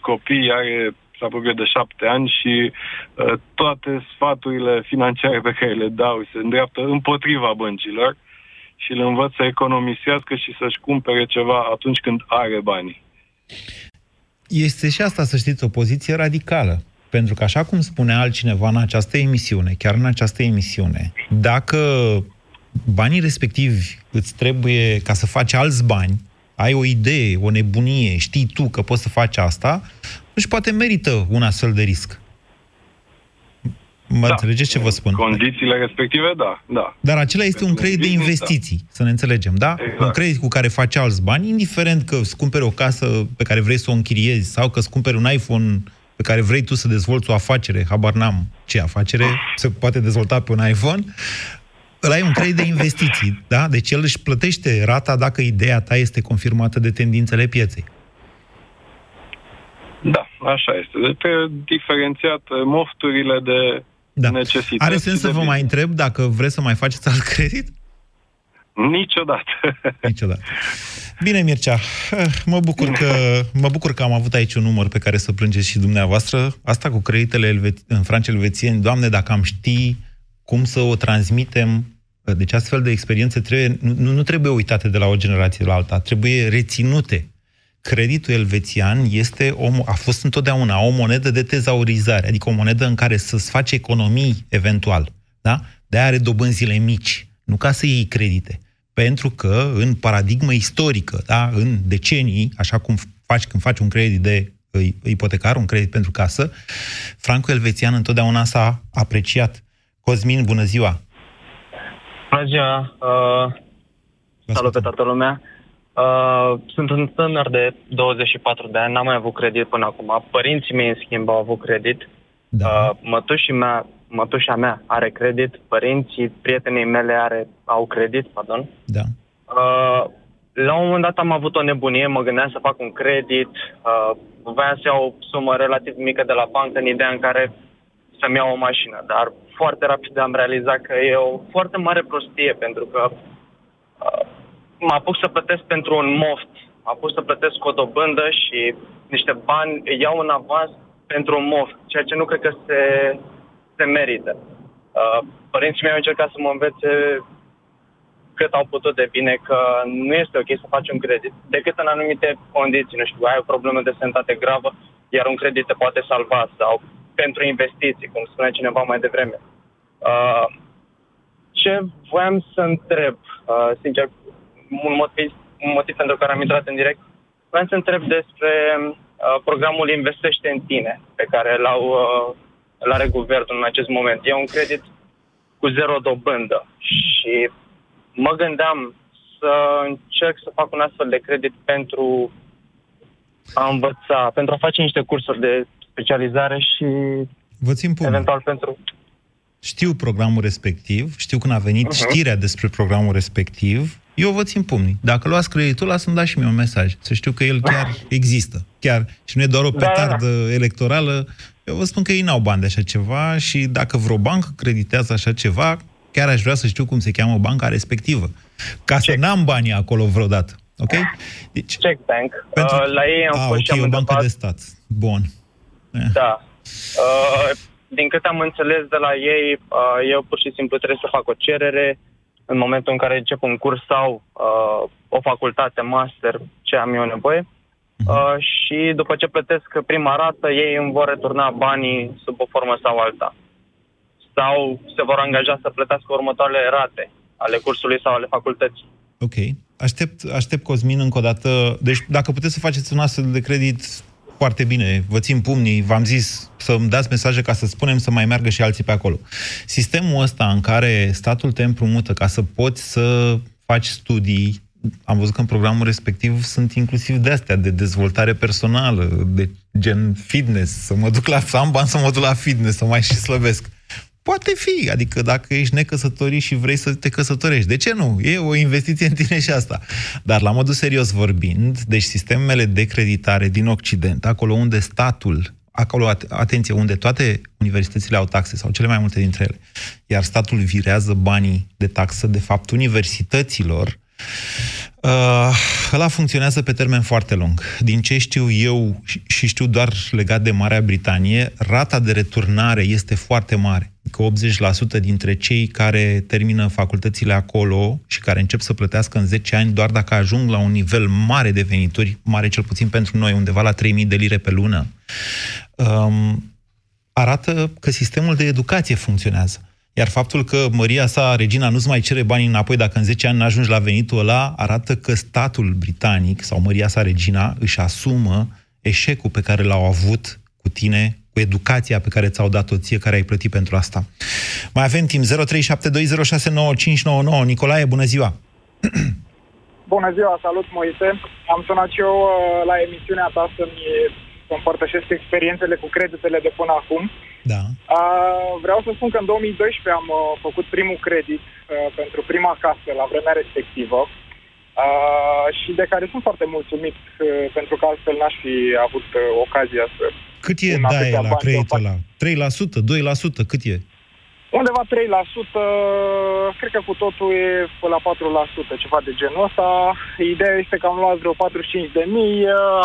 [SPEAKER 16] copii, are se apropie de șapte ani și uh, toate sfaturile financiare pe care le dau se îndreaptă împotriva băncilor și le învăț să economisească și să-și cumpere ceva atunci când are banii.
[SPEAKER 3] Este și asta, să știți, o poziție radicală. Pentru că, așa cum spunea altcineva în această emisiune, chiar în această emisiune, dacă banii respectivi îți trebuie ca să faci alți bani, ai o idee, o nebunie, știi tu că poți să faci asta, și poate merită un astfel de risc. Mă da. înțelegeți ce vă spun?
[SPEAKER 16] Condițiile respective, da, da.
[SPEAKER 3] Dar acela este un credit de investiții, să ne înțelegem, da?
[SPEAKER 16] Exact.
[SPEAKER 3] Un credit cu care faci alți bani, indiferent că îți cumperi o casă pe care vrei să o închiriezi sau că îți cumperi un iPhone pe care vrei tu să dezvolți o afacere, habar n-am ce afacere se poate dezvolta pe un iPhone, ăla ai un credit de investiții, da? Deci el își plătește rata dacă ideea ta este confirmată de tendințele pieței.
[SPEAKER 16] Da, așa este. Deci trebuie diferențiat uh, mofturile de
[SPEAKER 3] Da.
[SPEAKER 16] necesități.
[SPEAKER 3] Are sens
[SPEAKER 16] și
[SPEAKER 3] să
[SPEAKER 16] de
[SPEAKER 3] vă mai întreb dacă vreți să mai faceți alt credit?
[SPEAKER 16] Niciodată.
[SPEAKER 3] Niciodată. Bine, Mircea, mă bucur, că, mă bucur că am avut aici un număr pe care să plângeți și dumneavoastră. Asta cu creditele elve- în franci elvețieni, Doamne, dacă am ști cum să o transmitem, deci astfel de experiențe trebuie, nu, nu trebuie uitate de la o generație la alta, trebuie reținute. Creditul elvețian este o, a fost întotdeauna o monedă de tezaurizare, adică o monedă în care să-ți faci economii eventual. Da? De are dobânzile mici, nu ca să iei credite. Pentru că în paradigmă istorică, da, în decenii, așa cum faci când faci un credit de uh, ipotecar, un credit pentru casă, francul elvețian întotdeauna s-a apreciat. Cosmin, bună ziua!
[SPEAKER 11] Bună ziua! Uh, salut pe toată lumea! Uh, sunt un tânăr de 24 de ani, n-am mai avut credit până acum. Părinții mei, în schimb, au avut credit.
[SPEAKER 3] Da.
[SPEAKER 11] Uh, mătușii mea, mătușa mea are credit, părinții, prietenii mele are, au credit, pardon.
[SPEAKER 3] Da.
[SPEAKER 11] Uh, la un moment dat am avut o nebunie, mă gândeam să fac un credit, uh, voiam să iau o sumă relativ mică de la bancă în ideea în care să-mi iau o mașină, dar foarte rapid am realizat că e o foarte mare prostie pentru că uh, mă apuc să plătesc pentru un moft, mă apuc să plătesc o dobândă și niște bani, iau în avans pentru un moft, ceea ce nu cred că se, se merită. Uh, părinții mei au încercat să mă învețe cât au putut de bine că nu este ok să faci un credit, decât în anumite condiții, nu știu, ai o problemă de sănătate gravă, iar un credit te poate salva sau pentru investiții, cum spunea cineva mai devreme. Uh, ce voiam să întreb, uh, sincer, un motiv, un motiv pentru care am intrat în direct, voiam să întreb despre uh, programul Investește în tine, pe care l-au, uh, l-are guvernul în acest moment. E un credit cu zero dobândă și mă gândeam să încerc să fac un astfel de credit pentru a învăța, pentru a face niște cursuri de specializare și
[SPEAKER 3] Vă țin pumnul.
[SPEAKER 11] eventual pentru...
[SPEAKER 3] Știu programul respectiv, știu când a venit uh-huh. știrea despre programul respectiv, eu vă țin pumnii. Dacă luați creditul ăla, să-mi dați și mie un mesaj. Să știu că el chiar există. Chiar. Și nu e doar o
[SPEAKER 11] Da, da, da.
[SPEAKER 3] petardă electorală. Eu vă spun că ei n-au bani de așa ceva și dacă vreo bancă creditează așa ceva, chiar aș vrea să știu cum se cheamă banca respectivă. Ca să n-am banii acolo vreodată. Ok? Deci,
[SPEAKER 11] Check Bank. Uh, la ei am
[SPEAKER 3] a,
[SPEAKER 11] fost și
[SPEAKER 3] ok,
[SPEAKER 11] am
[SPEAKER 3] o bancă
[SPEAKER 11] întrebat...
[SPEAKER 3] de stat. Bun.
[SPEAKER 11] Da. Uh, din câte am înțeles de la ei, uh, eu pur și simplu trebuie să fac o cerere în momentul în care încep un curs sau uh, o facultate, master, ce am eu nevoie. Uh, și după ce plătesc prima rată, ei îmi vor returna banii sub o formă sau alta. Sau se vor angaja să plătească următoarele rate ale cursului sau ale facultății.
[SPEAKER 3] Ok. Aștept, aștept Cosmin încă o dată. Deci, dacă puteți să faceți un astfel de credit, foarte bine, vă țin pumnii, v-am zis să-mi dați mesaje ca să spunem să mai meargă și alții pe acolo. Sistemul ăsta în care statul te împrumută ca să poți să faci studii, am văzut că în programul respectiv sunt inclusiv de astea, de dezvoltare personală, de gen fitness, să mă duc la, să am bani să mă duc la fitness, să mai și slăbesc. Poate fi, adică dacă ești necăsătorit și vrei să te căsătorești, de ce nu? E o investiție în tine și asta. Dar la modul serios vorbind, deci sistemele de creditare din Occident, acolo unde statul, acolo, atenție, unde toate universitățile au taxe, sau cele mai multe dintre ele, iar statul virează banii de taxă, de fapt, universităților, Uh, ăla funcționează pe termen foarte lung. Din ce știu eu și știu doar legat de Marea Britanie, rata de returnare este foarte mare. Că 80% dintre cei care termină facultățile acolo și care încep să plătească în 10 ani, doar dacă ajung la un nivel mare de venituri, mare cel puțin pentru noi, undeva la 3.000 de lire pe lună, um, arată că sistemul de educație funcționează. Iar faptul că Maria sa, regina, nu-ți mai cere banii înapoi dacă în 10 ani n-ajungi la venitul ăla, arată că statul britanic sau Maria sa, regina, își asumă eșecul pe care l-au avut cu tine, cu educația pe care ți-au dat-o ție, care ai plătit pentru asta. Mai avem timp 0372069599. Nicolae, bună ziua!
[SPEAKER 17] Bună ziua, salut Moise! Am sunat și eu uh, la emisiunea ta să-mi împărtășesc experiențele cu creditele de până acum.
[SPEAKER 3] Da.
[SPEAKER 17] Uh, vreau să spun că în 2012 am uh, făcut primul credit uh, pentru prima casă la vremea respectivă uh, și de care sunt foarte mulțumit uh, pentru că altfel n-aș fi avut uh, ocazia să...
[SPEAKER 3] Cât e dai la creditul ăla? 3%? 2%? Cât e?
[SPEAKER 17] Undeva 3%, cred că cu totul e până la 4%, ceva de genul ăsta. Ideea este că am luat vreo 45 de mii,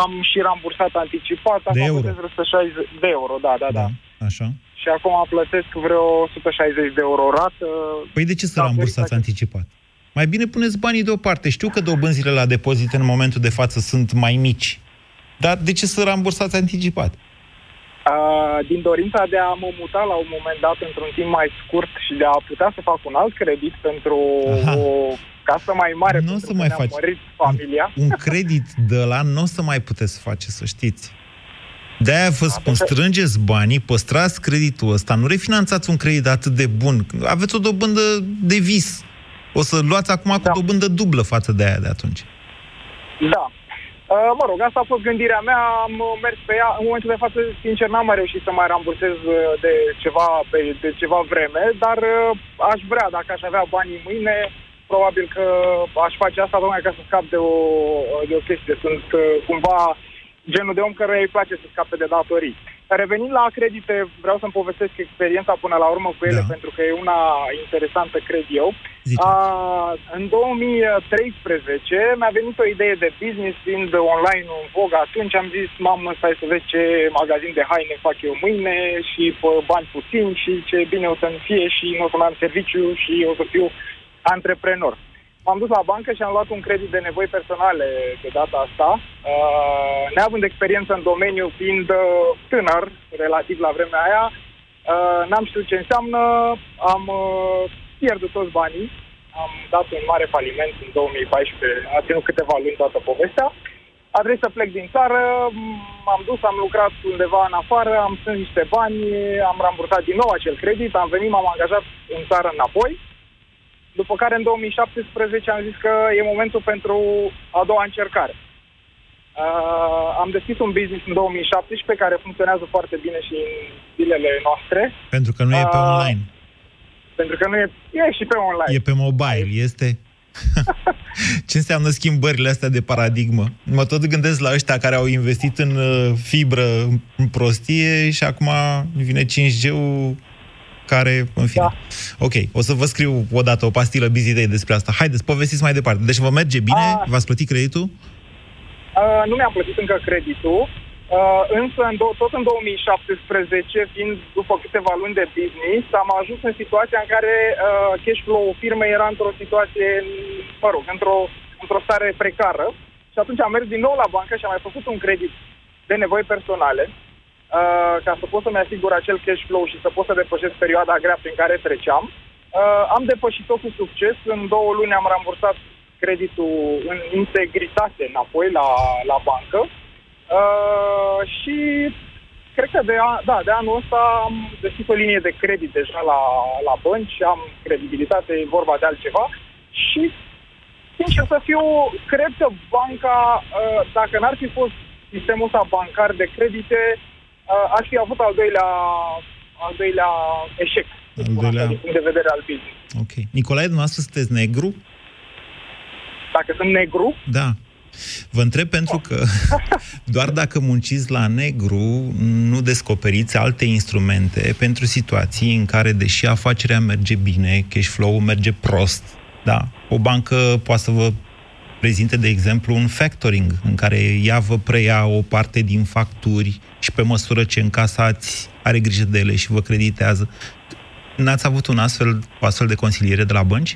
[SPEAKER 17] am și rambursat anticipat,
[SPEAKER 3] de
[SPEAKER 17] am
[SPEAKER 3] euro.
[SPEAKER 17] 160 de euro, da, da, da. da.
[SPEAKER 3] Așa.
[SPEAKER 17] Și acum plătesc vreo 160 de euro rată.
[SPEAKER 3] Păi de ce să rambursați anticipat? Mai bine puneți banii deoparte. Știu că dobânzile la depozite în momentul de față sunt mai mici. Dar de ce să rambursați anticipat?
[SPEAKER 17] Uh, din dorința de a mă muta la un moment dat într-un timp mai scurt și de a putea să fac un alt credit pentru Aha. o casă mai mare,
[SPEAKER 3] nu
[SPEAKER 17] pentru
[SPEAKER 3] să
[SPEAKER 17] că
[SPEAKER 3] mai
[SPEAKER 17] ne-am
[SPEAKER 3] faci
[SPEAKER 17] mărit familia.
[SPEAKER 3] Un credit de la nu o să mai puteți face, să știți. De-aia vă spun, strângeți banii, păstrați creditul ăsta, nu refinanțați un credit atât de bun. Aveți o dobândă de vis. O să luați acum da. cu dobândă dublă față de aia de atunci.
[SPEAKER 17] Da. Uh, mă rog, asta a fost gândirea mea, am mers pe ea. În momentul de față, sincer, n-am mai reușit să mai rambursez uh, de ceva, de ceva vreme, dar uh, aș vrea, dacă aș avea banii mâine, probabil că aș face asta tocmai ca să scap de o, de o chestie. Sunt cumva genul de om care îi place să scape de datorii. Revenind la credite, vreau să-mi povestesc experiența până la urmă cu ele, da. pentru că e una interesantă, cred eu. A, în 2013 mi-a venit o idee de business, fiind online în vogă atunci, am zis, mamă, stai să vezi ce magazin de haine fac eu mâine și pe bani puțini și ce bine o să-mi fie și nu o să mai am serviciu și o să fiu antreprenor. M-am dus la bancă și am luat un credit de nevoi personale de data asta, uh, neavând experiență în domeniu, fiind uh, tânăr, relativ la vremea aia, uh, n-am știut ce înseamnă, am uh, pierdut toți banii, am dat un mare faliment în 2014, a ținut câteva luni toată povestea, a trebuit să plec din țară, m-am dus, am lucrat undeva în afară, am strâns niște bani, am rambursat din nou acel credit, am venit, m-am angajat în țară înapoi, după care în 2017 am zis că e momentul pentru a doua încercare. Uh, am deschis un business în 2017 care funcționează foarte bine și în zilele noastre.
[SPEAKER 3] Pentru că nu e pe
[SPEAKER 17] Uh,
[SPEAKER 3] online.
[SPEAKER 17] Pentru că nu e, e și pe online.
[SPEAKER 3] E pe mobile, este... Ce înseamnă schimbările astea de paradigmă? Mă tot gândesc la ăștia care au investit în uh, fibră în prostie și acum vine 5G-ul care, în fine. Da. Ok, o să vă scriu odată o pastilă busy day despre asta. Haideți, povestiți mai departe. Deci vă merge bine?
[SPEAKER 17] A...
[SPEAKER 3] V-ați plătit creditul?
[SPEAKER 17] Uh, nu mi-am plătit încă creditul, uh, însă în do- tot în 2017, fiind după câteva luni de business, am ajuns în situația în care uh, cash flow-ul firmei era într-o situație, mă rog, într-o, într-o stare precară. Și atunci am mers din nou la bancă și am mai făcut un credit de nevoi personale, uh, ca să pot să-mi asigur acel cash flow și să pot să depășesc perioada grea prin care treceam. Uh, am depășit-o cu succes. În două luni am rambursat creditul în integritate înapoi la, la bancă. Uh, și cred că de, a, da, de anul ăsta am deschis o linie de credit deja la, la bănci, am credibilitate, e vorba de altceva. Și, sincer să fiu, cred că banca, uh, dacă n-ar fi fost sistemul ăsta bancar de credite, uh, aș fi avut al doilea, al doilea eșec să spun așa, din punct de vedere al business.
[SPEAKER 3] Ok. Nicolae, dumneavoastră sunteți negru?
[SPEAKER 17] Dacă sunt negru,
[SPEAKER 3] Da. Vă întreb pentru că doar dacă munciți la negru, nu descoperiți alte instrumente pentru situații în care, deși afacerea merge bine, cash flow merge prost, da, o bancă poate să vă prezinte, de exemplu, un factoring, în care ea vă preia o parte din facturi și pe măsură ce încasați, are grijă de ele și vă creditează. N-ați avut un astfel, o astfel de consiliere de la bănci?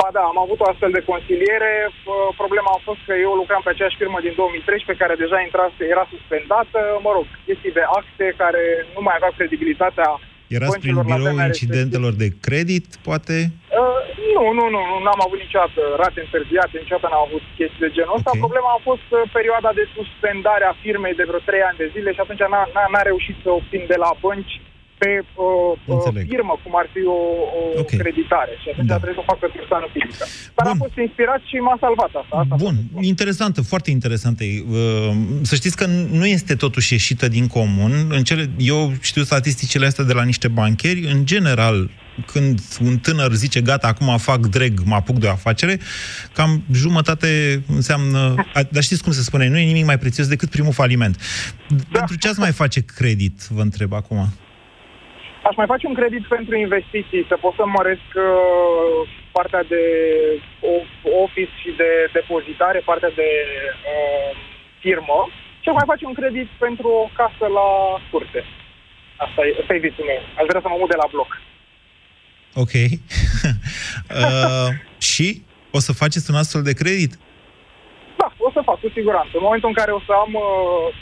[SPEAKER 17] Ba da, am avut o astfel de consiliere. P- Problema a fost că eu lucram pe aceeași firmă din 2013, care deja intrase, era suspendată. Mă rog, chestii de acte care nu mai aveau credibilitatea
[SPEAKER 3] Erați prin
[SPEAKER 17] băncilor la
[SPEAKER 3] biroul
[SPEAKER 17] vremea
[SPEAKER 3] incidentelor de credit, poate?
[SPEAKER 17] Uh, nu, nu, nu, nu, n-am avut niciodată rate întârziate, niciodată n-am avut chestii de genul ăsta.
[SPEAKER 3] Ok.
[SPEAKER 17] Problema a fost uh, perioada de suspendare a firmei de vreo 3 ani de zile și atunci n-a, n-a, n-a reușit să obțin de la bănci pe uh, uh,
[SPEAKER 3] Înțeleg.
[SPEAKER 17] firmă, cum ar fi o, o
[SPEAKER 3] Ok.
[SPEAKER 17] creditare. Și atunci
[SPEAKER 3] Da.
[SPEAKER 17] a trebuit să o facă persoană fizică. Dar am fost inspirat și m-a salvat asta. asta
[SPEAKER 3] Bun, interesantă, foarte interesantă. Uh, Să știți că nu este totuși ieșită din comun. În cele, eu știu statisticile astea de la niște bancheri. În general, când un tânăr zice, gata, acum fac drag, mă apuc de o afacere, cam jumătate înseamnă... A, dar știți cum se spune? Nu e nimic mai prețios decât primul faliment. Pentru ce ați mai face credit, vă întreb acum?
[SPEAKER 17] Aș mai face un credit pentru investiții, să pot să măresc uh, partea de o- office și de depozitare, partea de uh, firmă și aș mai face un credit pentru o casă la curte. Asta e, asta e visul meu. Aș vrea să mă mut de la bloc.
[SPEAKER 3] Ok. uh, și o să faceți un astfel de credit?
[SPEAKER 17] Da, o să fac, cu siguranță. În momentul în care o să am, uh, um,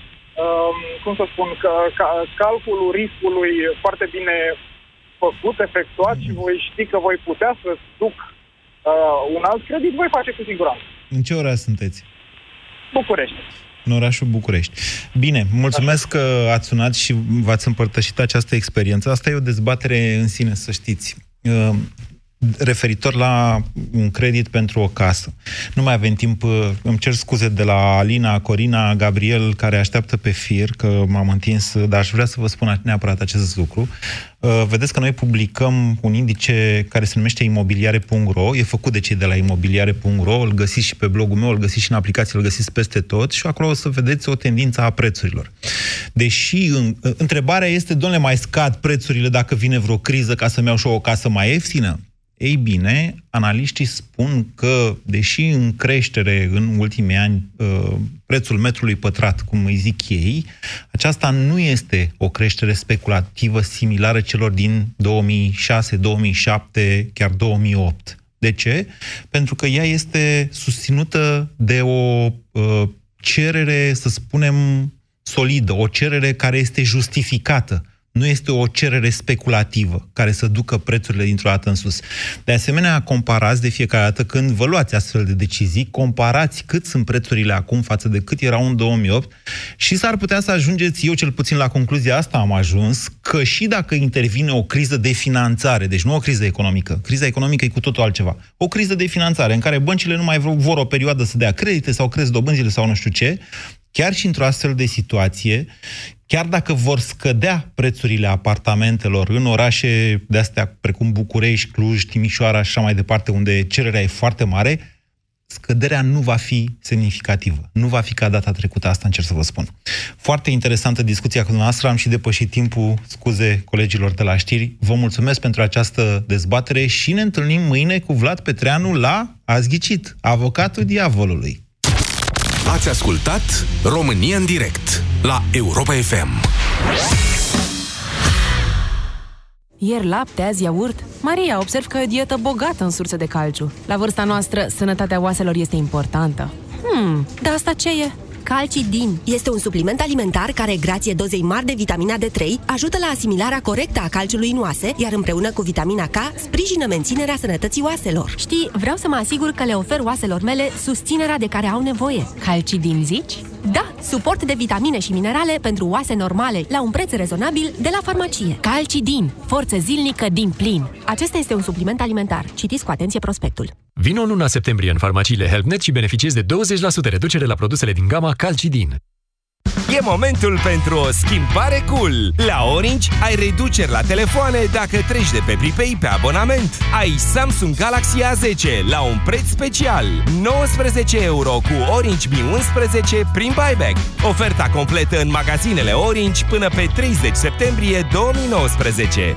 [SPEAKER 17] cum să spun, că, ca, calculul riscului foarte bine făcut, efectuat și voi ști că voi putea să duc uh, un alt credit, voi face cu siguranță.
[SPEAKER 3] În ce oraș sunteți?
[SPEAKER 17] București.
[SPEAKER 3] în orașul București. Bine, mulțumesc că ați sunat și v-ați împărtășit această experiență. Asta e o dezbatere în sine, să știți. Uh, Referitor la un credit pentru o casă. Nu mai avem timp, uh, îmi cer scuze de la Alina, Corina, Gabriel, care așteaptă pe fir, că m-am întins, dar aș vrea să vă spun neapărat acest lucru. Uh, Vedeți că noi publicăm un indice care se numește imobiliare.ro, e făcut de cei de la imobiliare.ro, îl găsiți și pe blogul meu, îl găsiți și în aplicație, îl găsiți peste tot și acolo o să vedeți o tendință a prețurilor. Deși în, întrebarea este, domnule, mai scad prețurile dacă vine vreo criză ca să-mi iau și eu o casă mai ieftină? Ei bine, analiștii spun că, deși în creștere în ultimii ani uh, prețul metrului pătrat, cum îi zic ei, aceasta nu este o creștere speculativă similară celor din 2006, 2007, chiar 2008. De ce? Pentru că ea este susținută de o uh, cerere, să spunem, solidă, o cerere care este justificată. Nu este o cerere speculativă care să ducă prețurile dintr-o dată în sus. De asemenea, comparați de fiecare dată când vă luați astfel de decizii, comparați cât sunt prețurile acum față de cât erau în 2008 și s-ar putea să ajungeți, eu cel puțin la concluzia asta am ajuns, că și dacă intervine o criză de finanțare, deci nu o criză economică, criza economică e cu totul altceva, o criză de finanțare în care băncile nu mai vor o perioadă să dea credite sau cresc dobânzile sau nu știu ce, chiar și într-o astfel de situație, chiar dacă vor scădea prețurile apartamentelor în orașe de astea precum București, Cluj, Timișoara și așa mai departe, unde cererea e foarte mare, scăderea nu va fi semnificativă. Nu va fi ca data trecută, asta încerc să vă spun. Foarte interesantă discuția cu dumneavoastră, am și depășit timpul, scuze colegilor de la știri. Vă mulțumesc pentru această dezbatere și ne întâlnim mâine cu Vlad Petreanu la Ați ghicit, avocatul diavolului.
[SPEAKER 18] Ați ascultat România în direct la Europa FM.
[SPEAKER 19] Ieri lapte, azi iaurt. Maria, observ că e o dietă bogată în surse de calciu. La vârsta noastră, sănătatea oaselor este importantă. Hmm, dar asta ce e?
[SPEAKER 20] Calcidin este un supliment alimentar care, grație dozei mari de vitamina D3, ajută la asimilarea corectă a calciului în oase, iar împreună cu vitamina K, sprijină menținerea sănătății oaselor.
[SPEAKER 21] Știi, vreau să mă asigur că le ofer oaselor mele susținerea de care au nevoie. Calcidin zici? Da, suport de vitamine și minerale pentru oase normale, la un preț rezonabil de la farmacie. Calcidin, forță zilnică din plin. Acesta este un supliment alimentar. Citiți cu atenție prospectul.
[SPEAKER 22] Vino în luna septembrie în farmaciile HelpNet și beneficiezi de 20% reducere la produsele din gama Calcidin.
[SPEAKER 8] E momentul pentru o schimbare cool! La Orange ai reduceri la telefoane dacă treci de pe Pripei pe abonament. Ai Samsung Galaxy A10 la un preț special. 19 euro cu Orange Mi 11 prin buyback. Oferta completă în magazinele Orange până pe 30 septembrie 2019.